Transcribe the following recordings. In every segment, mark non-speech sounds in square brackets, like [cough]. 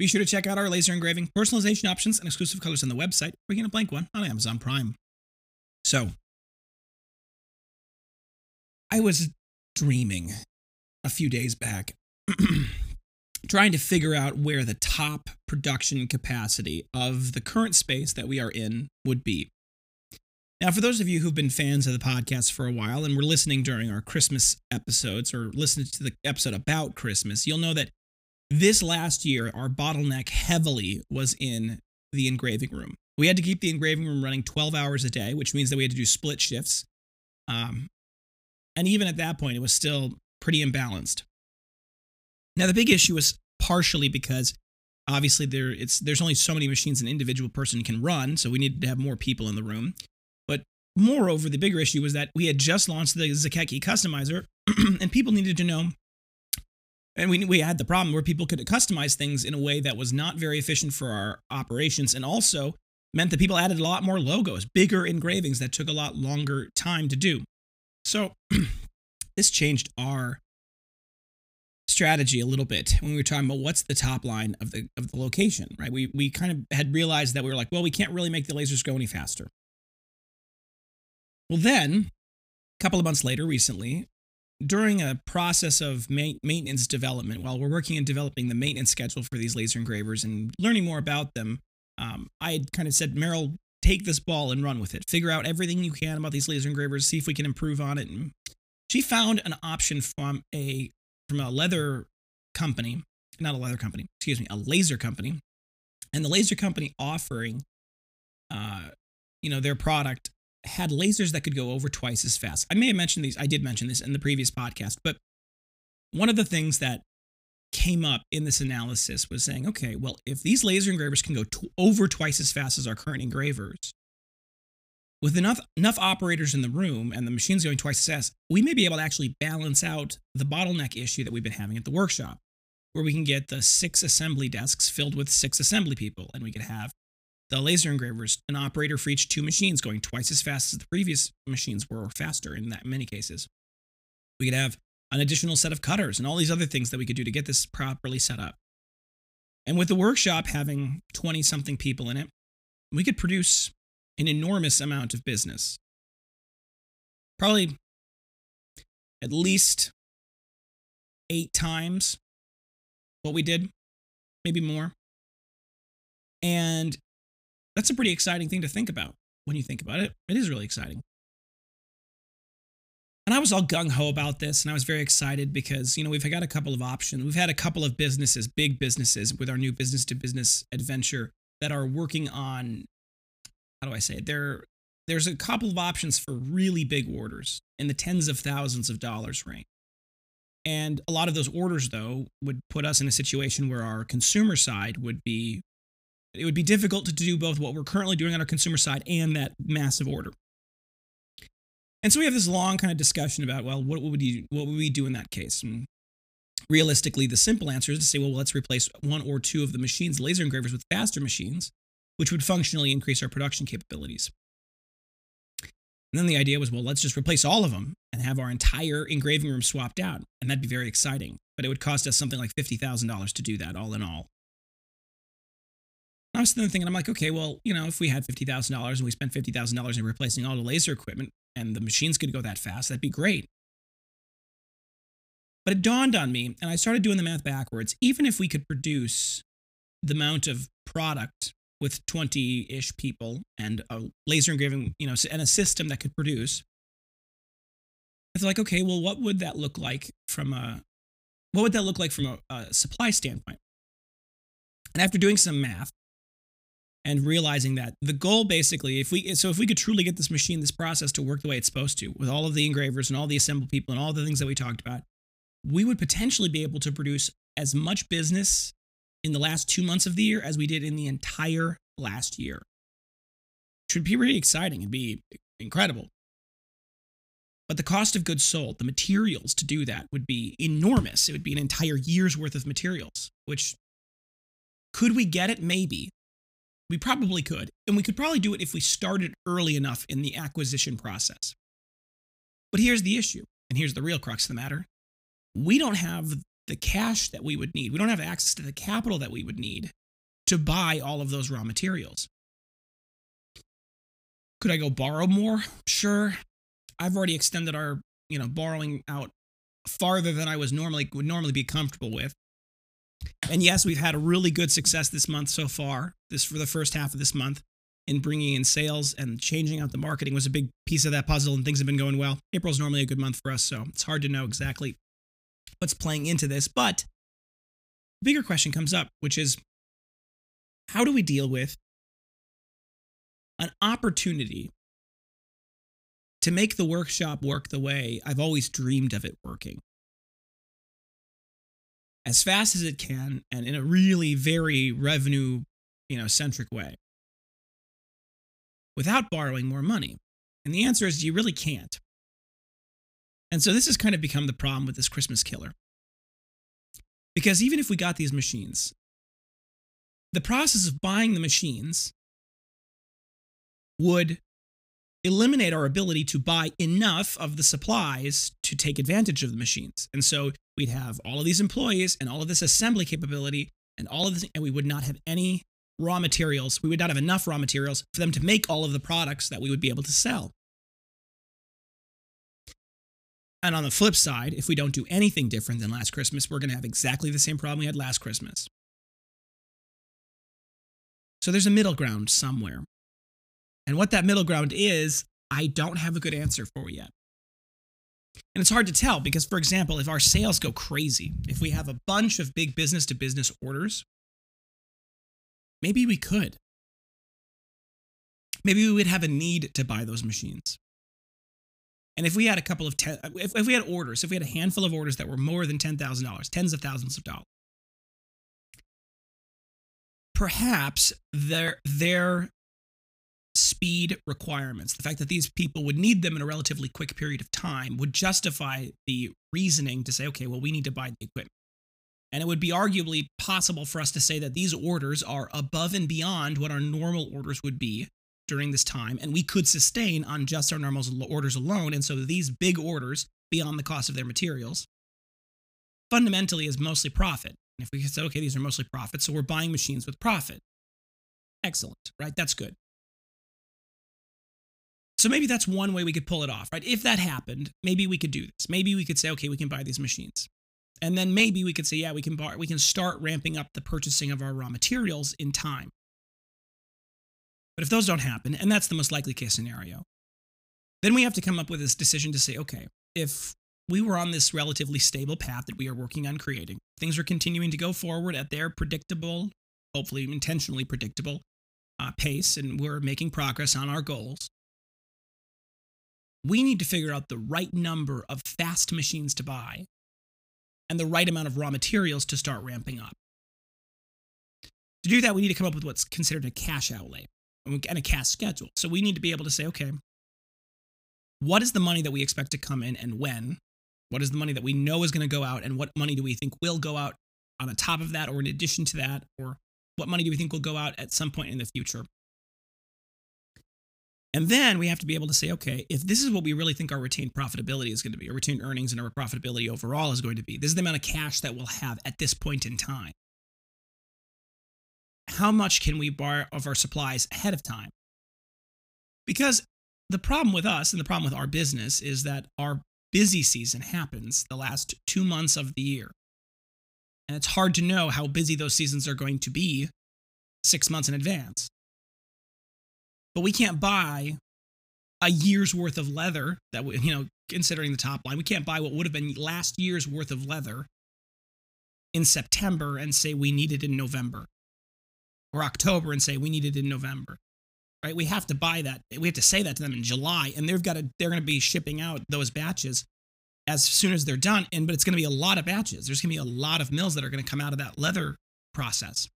Be sure to check out our laser engraving, personalization options, and exclusive colors on the website, or get a blank one on Amazon Prime. So, I was dreaming a few days back, [clears throat] trying to figure out where the top production capacity of the current space that we are in would be. Now, for those of you who've been fans of the podcast for a while and were listening during our Christmas episodes or listening to the episode about Christmas, you'll know that this last year, our bottleneck heavily was in the engraving room. We had to keep the engraving room running 12 hours a day, which means that we had to do split shifts. Um, and even at that point, it was still pretty imbalanced. Now, the big issue was partially because obviously there it's there's only so many machines an individual person can run, so we needed to have more people in the room. But moreover, the bigger issue was that we had just launched the Zakeke customizer, [clears throat] and people needed to know. And we, we had the problem where people could customize things in a way that was not very efficient for our operations, and also meant that people added a lot more logos, bigger engravings that took a lot longer time to do. So [clears throat] this changed our strategy a little bit when we were talking about what's the top line of the of the location, right? We we kind of had realized that we were like, well, we can't really make the lasers go any faster. Well, then, a couple of months later, recently, during a process of ma- maintenance development, while we're working in developing the maintenance schedule for these laser engravers and learning more about them, um, I had kind of said, Meryl, take this ball and run with it. Figure out everything you can about these laser engravers, see if we can improve on it. And she found an option from a from a leather company, not a leather company, excuse me, a laser company, and the laser company offering, uh, you know, their product had lasers that could go over twice as fast. I may have mentioned these, I did mention this in the previous podcast, but one of the things that came up in this analysis was saying, okay, well, if these laser engravers can go over twice as fast as our current engravers, with enough enough operators in the room and the machines going twice as fast, we may be able to actually balance out the bottleneck issue that we've been having at the workshop, where we can get the six assembly desks filled with six assembly people, and we could have the laser engravers, an operator for each two machines going twice as fast as the previous machines were, or faster in that many cases. We could have an additional set of cutters and all these other things that we could do to get this properly set up. And with the workshop having 20 something people in it, we could produce an enormous amount of business. Probably at least eight times what we did, maybe more. And that's a pretty exciting thing to think about when you think about it. It is really exciting. And I was all gung ho about this, and I was very excited because, you know, we've got a couple of options. We've had a couple of businesses, big businesses, with our new business to business adventure that are working on, how do I say it? There, there's a couple of options for really big orders in the tens of thousands of dollars range. And a lot of those orders, though, would put us in a situation where our consumer side would be it would be difficult to do both what we're currently doing on our consumer side and that massive order. And so we have this long kind of discussion about, well, what would you, what would we do in that case? And realistically, the simple answer is to say, well, let's replace one or two of the machines, laser engravers, with faster machines, which would functionally increase our production capabilities. And then the idea was, well, let's just replace all of them and have our entire engraving room swapped out. And that'd be very exciting. But it would cost us something like $50,000 to do that, all in all. I was then thinking, I'm like, okay, well, you know, if we had $50,000 and we spent $50,000 in replacing all the laser equipment and the machines could go that fast, that'd be great. But it dawned on me, and I started doing the math backwards. Even if we could produce the amount of product with 20 ish people and a laser engraving, you know, and a system that could produce, it's like, okay, well, what would that look like from a, what would that look like from a, a supply standpoint? And after doing some math, and realizing that the goal basically if we so if we could truly get this machine this process to work the way it's supposed to with all of the engravers and all the assemble people and all the things that we talked about we would potentially be able to produce as much business in the last 2 months of the year as we did in the entire last year should be really exciting and be incredible. But the cost of goods sold, the materials to do that would be enormous. It would be an entire year's worth of materials, which could we get it? Maybe. We probably could. And we could probably do it if we started early enough in the acquisition process. But here's the issue, and here's the real crux of the matter. We don't have the cash that we would need. We don't have access to the capital that we would need to buy all of those raw materials. Could I go borrow more? Sure. I've already extended our, you know, borrowing out farther than I was normally would normally be comfortable with. And yes, we've had a really good success this month so far. This for the first half of this month in bringing in sales and changing out the marketing was a big piece of that puzzle and things have been going well. April's normally a good month for us, so it's hard to know exactly what's playing into this, but the bigger question comes up, which is how do we deal with an opportunity to make the workshop work the way I've always dreamed of it working. As fast as it can and in a really very revenue, you know, centric way. Without borrowing more money. And the answer is you really can't. And so this has kind of become the problem with this Christmas killer. Because even if we got these machines, the process of buying the machines would eliminate our ability to buy enough of the supplies to take advantage of the machines. And so we'd have all of these employees and all of this assembly capability and all of this, and we would not have any raw materials. We would not have enough raw materials for them to make all of the products that we would be able to sell. And on the flip side, if we don't do anything different than last Christmas, we're going to have exactly the same problem we had last Christmas. So there's a middle ground somewhere. And what that middle ground is, I don't have a good answer for yet. And it's hard to tell because, for example, if our sales go crazy, if we have a bunch of big business to business orders, maybe we could. Maybe we would have a need to buy those machines. And if we had a couple of, ten, if, if we had orders, if we had a handful of orders that were more than $10,000, tens of thousands of dollars, perhaps their, their speed requirements, the fact that these people would need them in a relatively quick period of time, would justify the reasoning to say, okay, well, we need to buy the equipment. And it would be arguably possible for us to say that these orders are above and beyond what our normal orders would be during this time, and we could sustain on just our normal orders alone. And so these big orders, beyond the cost of their materials, fundamentally is mostly profit. And if we could say, okay, these are mostly profit, so we're buying machines with profit. Excellent, right? That's good. So maybe that's one way we could pull it off, right? If that happened, maybe we could do this. Maybe we could say, okay, we can buy these machines. And then maybe we could say, yeah, we can buy, we can start ramping up the purchasing of our raw materials in time. But if those don't happen, and that's the most likely case scenario, then we have to come up with this decision to say, okay, if we were on this relatively stable path that we are working on creating, things are continuing to go forward at their predictable, hopefully intentionally predictable uh, pace, and we're making progress on our goals we need to figure out the right number of fast machines to buy and the right amount of raw materials to start ramping up. To do that, we need to come up with what's considered a cash outlay and a cash schedule. So we need to be able to say, okay, what is the money that we expect to come in and when? What is the money that we know is going to go out? And what money do we think will go out on the top of that or in addition to that? Or what money do we think will go out at some point in the future? And then we have to be able to say, okay, if this is what we really think our retained profitability is going to be, our retained earnings and our profitability overall is going to be, this is the amount of cash that we'll have at this point in time. How much can we borrow of our supplies ahead of time? Because the problem with us and the problem with our business is that our busy season happens the last two months of the year. And it's hard to know how busy those seasons are going to be six months in advance but we can't buy a year's worth of leather that we, you know, considering the top line, we can't buy what would have been last year's worth of leather in September and say we need it in November or October and say we need it in November. Right? We have to buy that. We have to say that to them in July and they've got to they're going to be shipping out those batches as soon as they're done and but it's going to be a lot of batches. There's going to be a lot of mills that are going to come out of that leather process.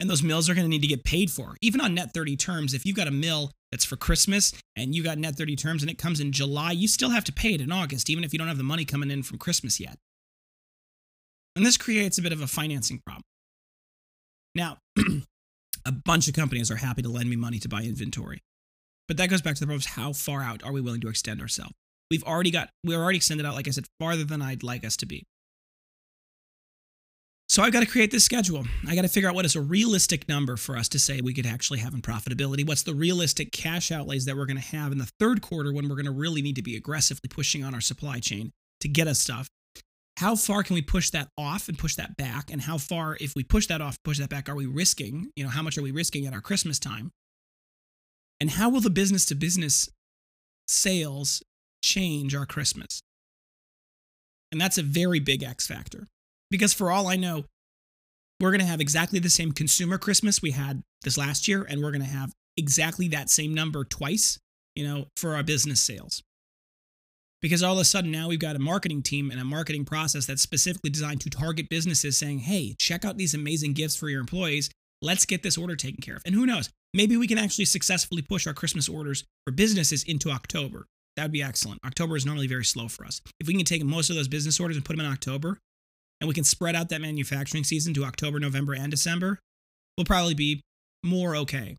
And those mills are going to need to get paid for. Even on net 30 terms, if you've got a mill that's for Christmas and you got net 30 terms and it comes in July, you still have to pay it in August, even if you don't have the money coming in from Christmas yet. And this creates a bit of a financing problem. Now, [clears throat] a bunch of companies are happy to lend me money to buy inventory. But that goes back to the problem of how far out are we willing to extend ourselves? We've already got, we're already extended out, like I said, farther than I'd like us to be. So I've got to create this schedule. I got to figure out what is a realistic number for us to say we could actually have in profitability. What's the realistic cash outlays that we're going to have in the third quarter when we're going to really need to be aggressively pushing on our supply chain to get us stuff? How far can we push that off and push that back? And how far, if we push that off, push that back, are we risking? You know, how much are we risking at our Christmas time? And how will the business to business sales change our Christmas? And that's a very big X factor. Because for all I know, we're going to have exactly the same consumer Christmas we had this last year, and we're going to have exactly that same number twice, you know, for our business sales. Because all of a sudden now we've got a marketing team and a marketing process that's specifically designed to target businesses saying, hey, check out these amazing gifts for your employees. Let's get this order taken care of. And who knows, maybe we can actually successfully push our Christmas orders for businesses into October. That would be excellent. October is normally very slow for us. If we can take most of those business orders and put them in October, and we can spread out that manufacturing season to October, November, and December, we'll probably be more okay.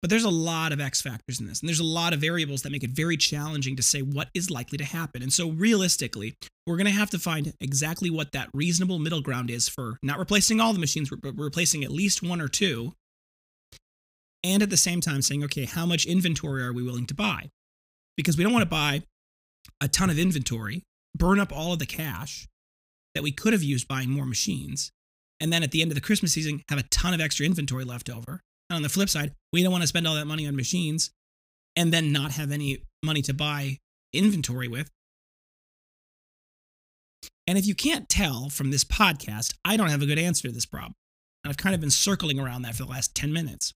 But there's a lot of X factors in this, and there's a lot of variables that make it very challenging to say what is likely to happen. And so, realistically, we're going to have to find exactly what that reasonable middle ground is for not replacing all the machines, but replacing at least one or two. And at the same time, saying, okay, how much inventory are we willing to buy? Because we don't want to buy a ton of inventory burn up all of the cash that we could have used buying more machines. And then at the end of the Christmas season, have a ton of extra inventory left over. And on the flip side, we don't want to spend all that money on machines and then not have any money to buy inventory with. And if you can't tell from this podcast, I don't have a good answer to this problem. And I've kind of been circling around that for the last 10 minutes.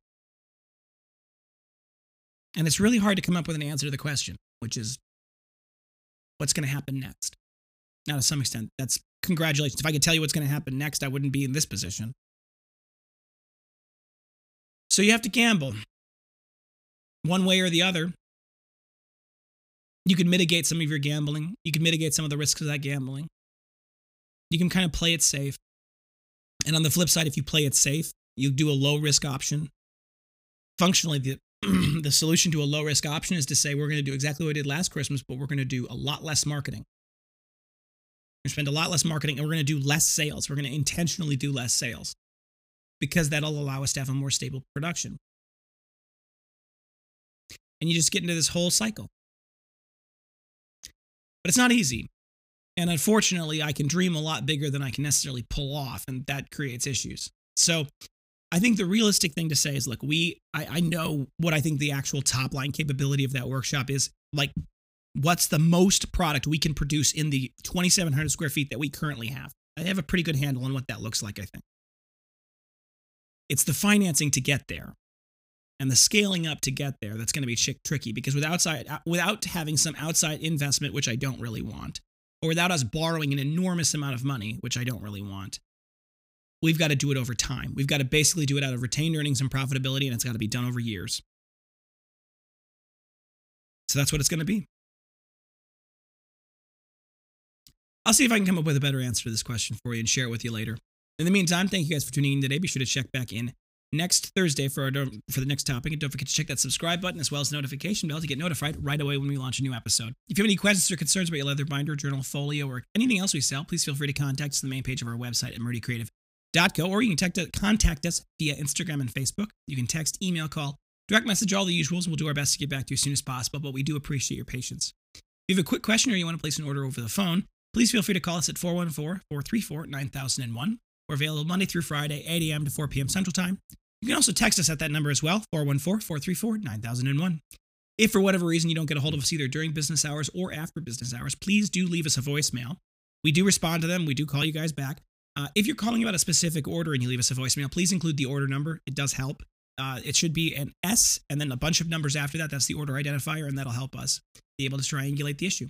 And it's really hard to come up with an answer to the question, which is what's going to happen next. Now, to some extent, that's congratulations. If I could tell you what's going to happen next, I wouldn't be in this position. So you have to gamble one way or the other. You can mitigate some of your gambling. You can mitigate some of the risks of that gambling. You can kind of play it safe. And on the flip side, if you play it safe, you do a low risk option. Functionally, the [clears throat] the solution to a low risk option is to say we're going to do exactly what we did last Christmas, but we're going to do a lot less marketing. To spend a lot less marketing and we're going to do less sales. We're going to intentionally do less sales because that'll allow us to have a more stable production. And you just get into this whole cycle. But it's not easy. And unfortunately, I can dream a lot bigger than I can necessarily pull off, and that creates issues. So I think the realistic thing to say is look, we I, I know what I think the actual top line capability of that workshop is. Like, what's the most product we can produce in the 2,700 square feet that we currently have? I have a pretty good handle on what that looks like, I think. It's the financing to get there and the scaling up to get there that's going to be tricky because without outside, uh, without having some outside investment, which I don't really want, or without us borrowing an enormous amount of money, which I don't really want, we've got to do it over time. We've got to basically do it out of retained earnings and profitability, and it's got to be done over years. So that's what it's going to be. I'll see if I can come up with a better answer to this question for you and share it with you later. In the meantime, thank you guys for tuning in today. Be sure to check back in next Thursday for our for the next topic, and don't forget to check that subscribe button as well as the notification bell to get notified right away when we launch a new episode. If you have any questions or concerns about your leather binder, journal, folio, or anything else we sell, please feel free to contact us on the main page of our website at Murdy Or you can text, contact us via Instagram and Facebook. You can text, email, call, direct message, all the usuals. We'll do our best to get back to you as soon as possible, but we do appreciate your patience. If you have a quick question or you want to place an order over the phone, please feel free to call us at 414 434 9001. We're available Monday through Friday, 8 a.m. to 4 p.m. Central Time. You can also text us at that number as well, 414 434 9001. If for whatever reason you don't get a hold of us either during business hours or after business hours, please do leave us a voicemail. We do respond to them, we do call you guys back. Uh, if you're calling about a specific order and you leave us a voicemail, please include the order number. It does help. Uh, it should be an S and then a bunch of numbers after that. That's the order identifier, and that'll help us be able to triangulate the issue.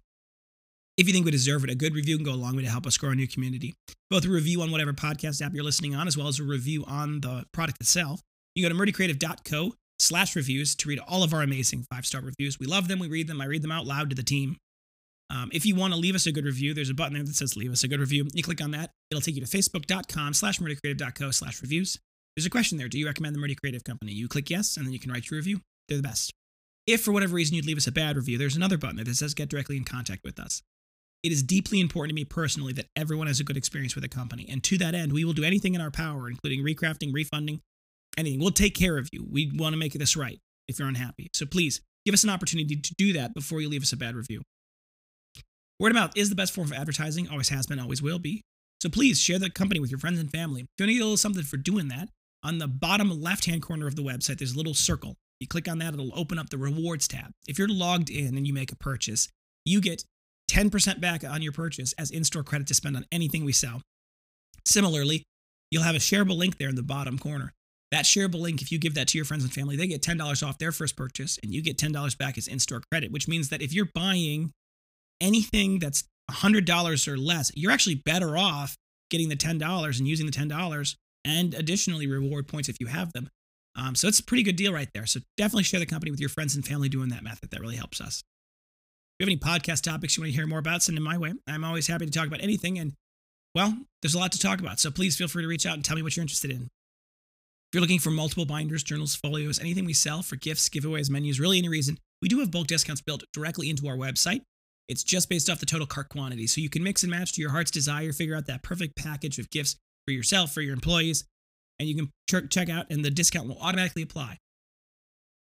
If you think we deserve it, a good review can go a long way to help us grow a new community. Both a review on whatever podcast app you're listening on, as well as a review on the product itself. You go to murdycreative.co slash reviews to read all of our amazing five-star reviews. We love them. We read them. I read them out loud to the team. Um, if you want to leave us a good review, there's a button there that says leave us a good review. You click on that. It'll take you to facebook.com slash murdycreative.co slash reviews. There's a question there. Do you recommend the Murdy Creative Company? You click yes, and then you can write your review. They're the best. If for whatever reason you'd leave us a bad review, there's another button there that says get directly in contact with us. It is deeply important to me personally that everyone has a good experience with the company. And to that end, we will do anything in our power, including recrafting, refunding, anything. We'll take care of you. We want to make this right if you're unhappy. So please give us an opportunity to do that before you leave us a bad review. Word of mouth is the best form of advertising, always has been, always will be. So please share the company with your friends and family. If you get a little something for doing that, on the bottom left hand corner of the website, there's a little circle. You click on that, it'll open up the rewards tab. If you're logged in and you make a purchase, you get 10% back on your purchase as in store credit to spend on anything we sell. Similarly, you'll have a shareable link there in the bottom corner. That shareable link, if you give that to your friends and family, they get $10 off their first purchase and you get $10 back as in store credit, which means that if you're buying anything that's $100 or less, you're actually better off getting the $10 and using the $10 and additionally reward points if you have them. Um, so it's a pretty good deal right there. So definitely share the company with your friends and family doing that method. That really helps us. If you have any podcast topics you want to hear more about, send them my way. I'm always happy to talk about anything. And well, there's a lot to talk about. So please feel free to reach out and tell me what you're interested in. If you're looking for multiple binders, journals, folios, anything we sell for gifts, giveaways, menus, really any reason, we do have bulk discounts built directly into our website. It's just based off the total cart quantity. So you can mix and match to your heart's desire, figure out that perfect package of gifts for yourself, for your employees, and you can check out, and the discount will automatically apply.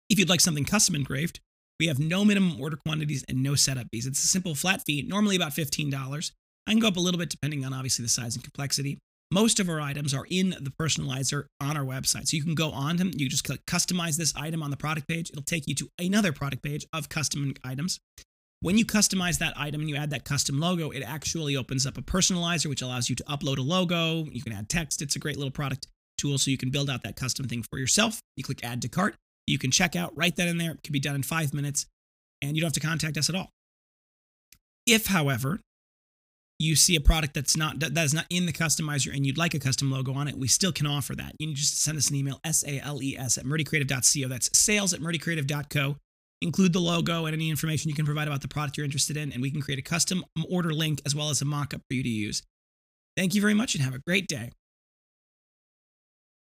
If you'd like something custom engraved, we have no minimum order quantities and no setup fees. It's a simple flat fee, normally about $15. I can go up a little bit depending on obviously the size and complexity. Most of our items are in the personalizer on our website. So you can go on them, you just click customize this item on the product page. It'll take you to another product page of custom items. When you customize that item and you add that custom logo, it actually opens up a personalizer, which allows you to upload a logo. You can add text. It's a great little product tool so you can build out that custom thing for yourself. You click add to cart. You can check out right then and there. It can be done in five minutes and you don't have to contact us at all. If, however, you see a product that's not that is not in the customizer and you'd like a custom logo on it, we still can offer that. You just send us an email, S-A-L-E-S at murdycreative.co. That's sales at murdycreative.co. Include the logo and any information you can provide about the product you're interested in, and we can create a custom order link as well as a mock-up for you to use. Thank you very much and have a great day.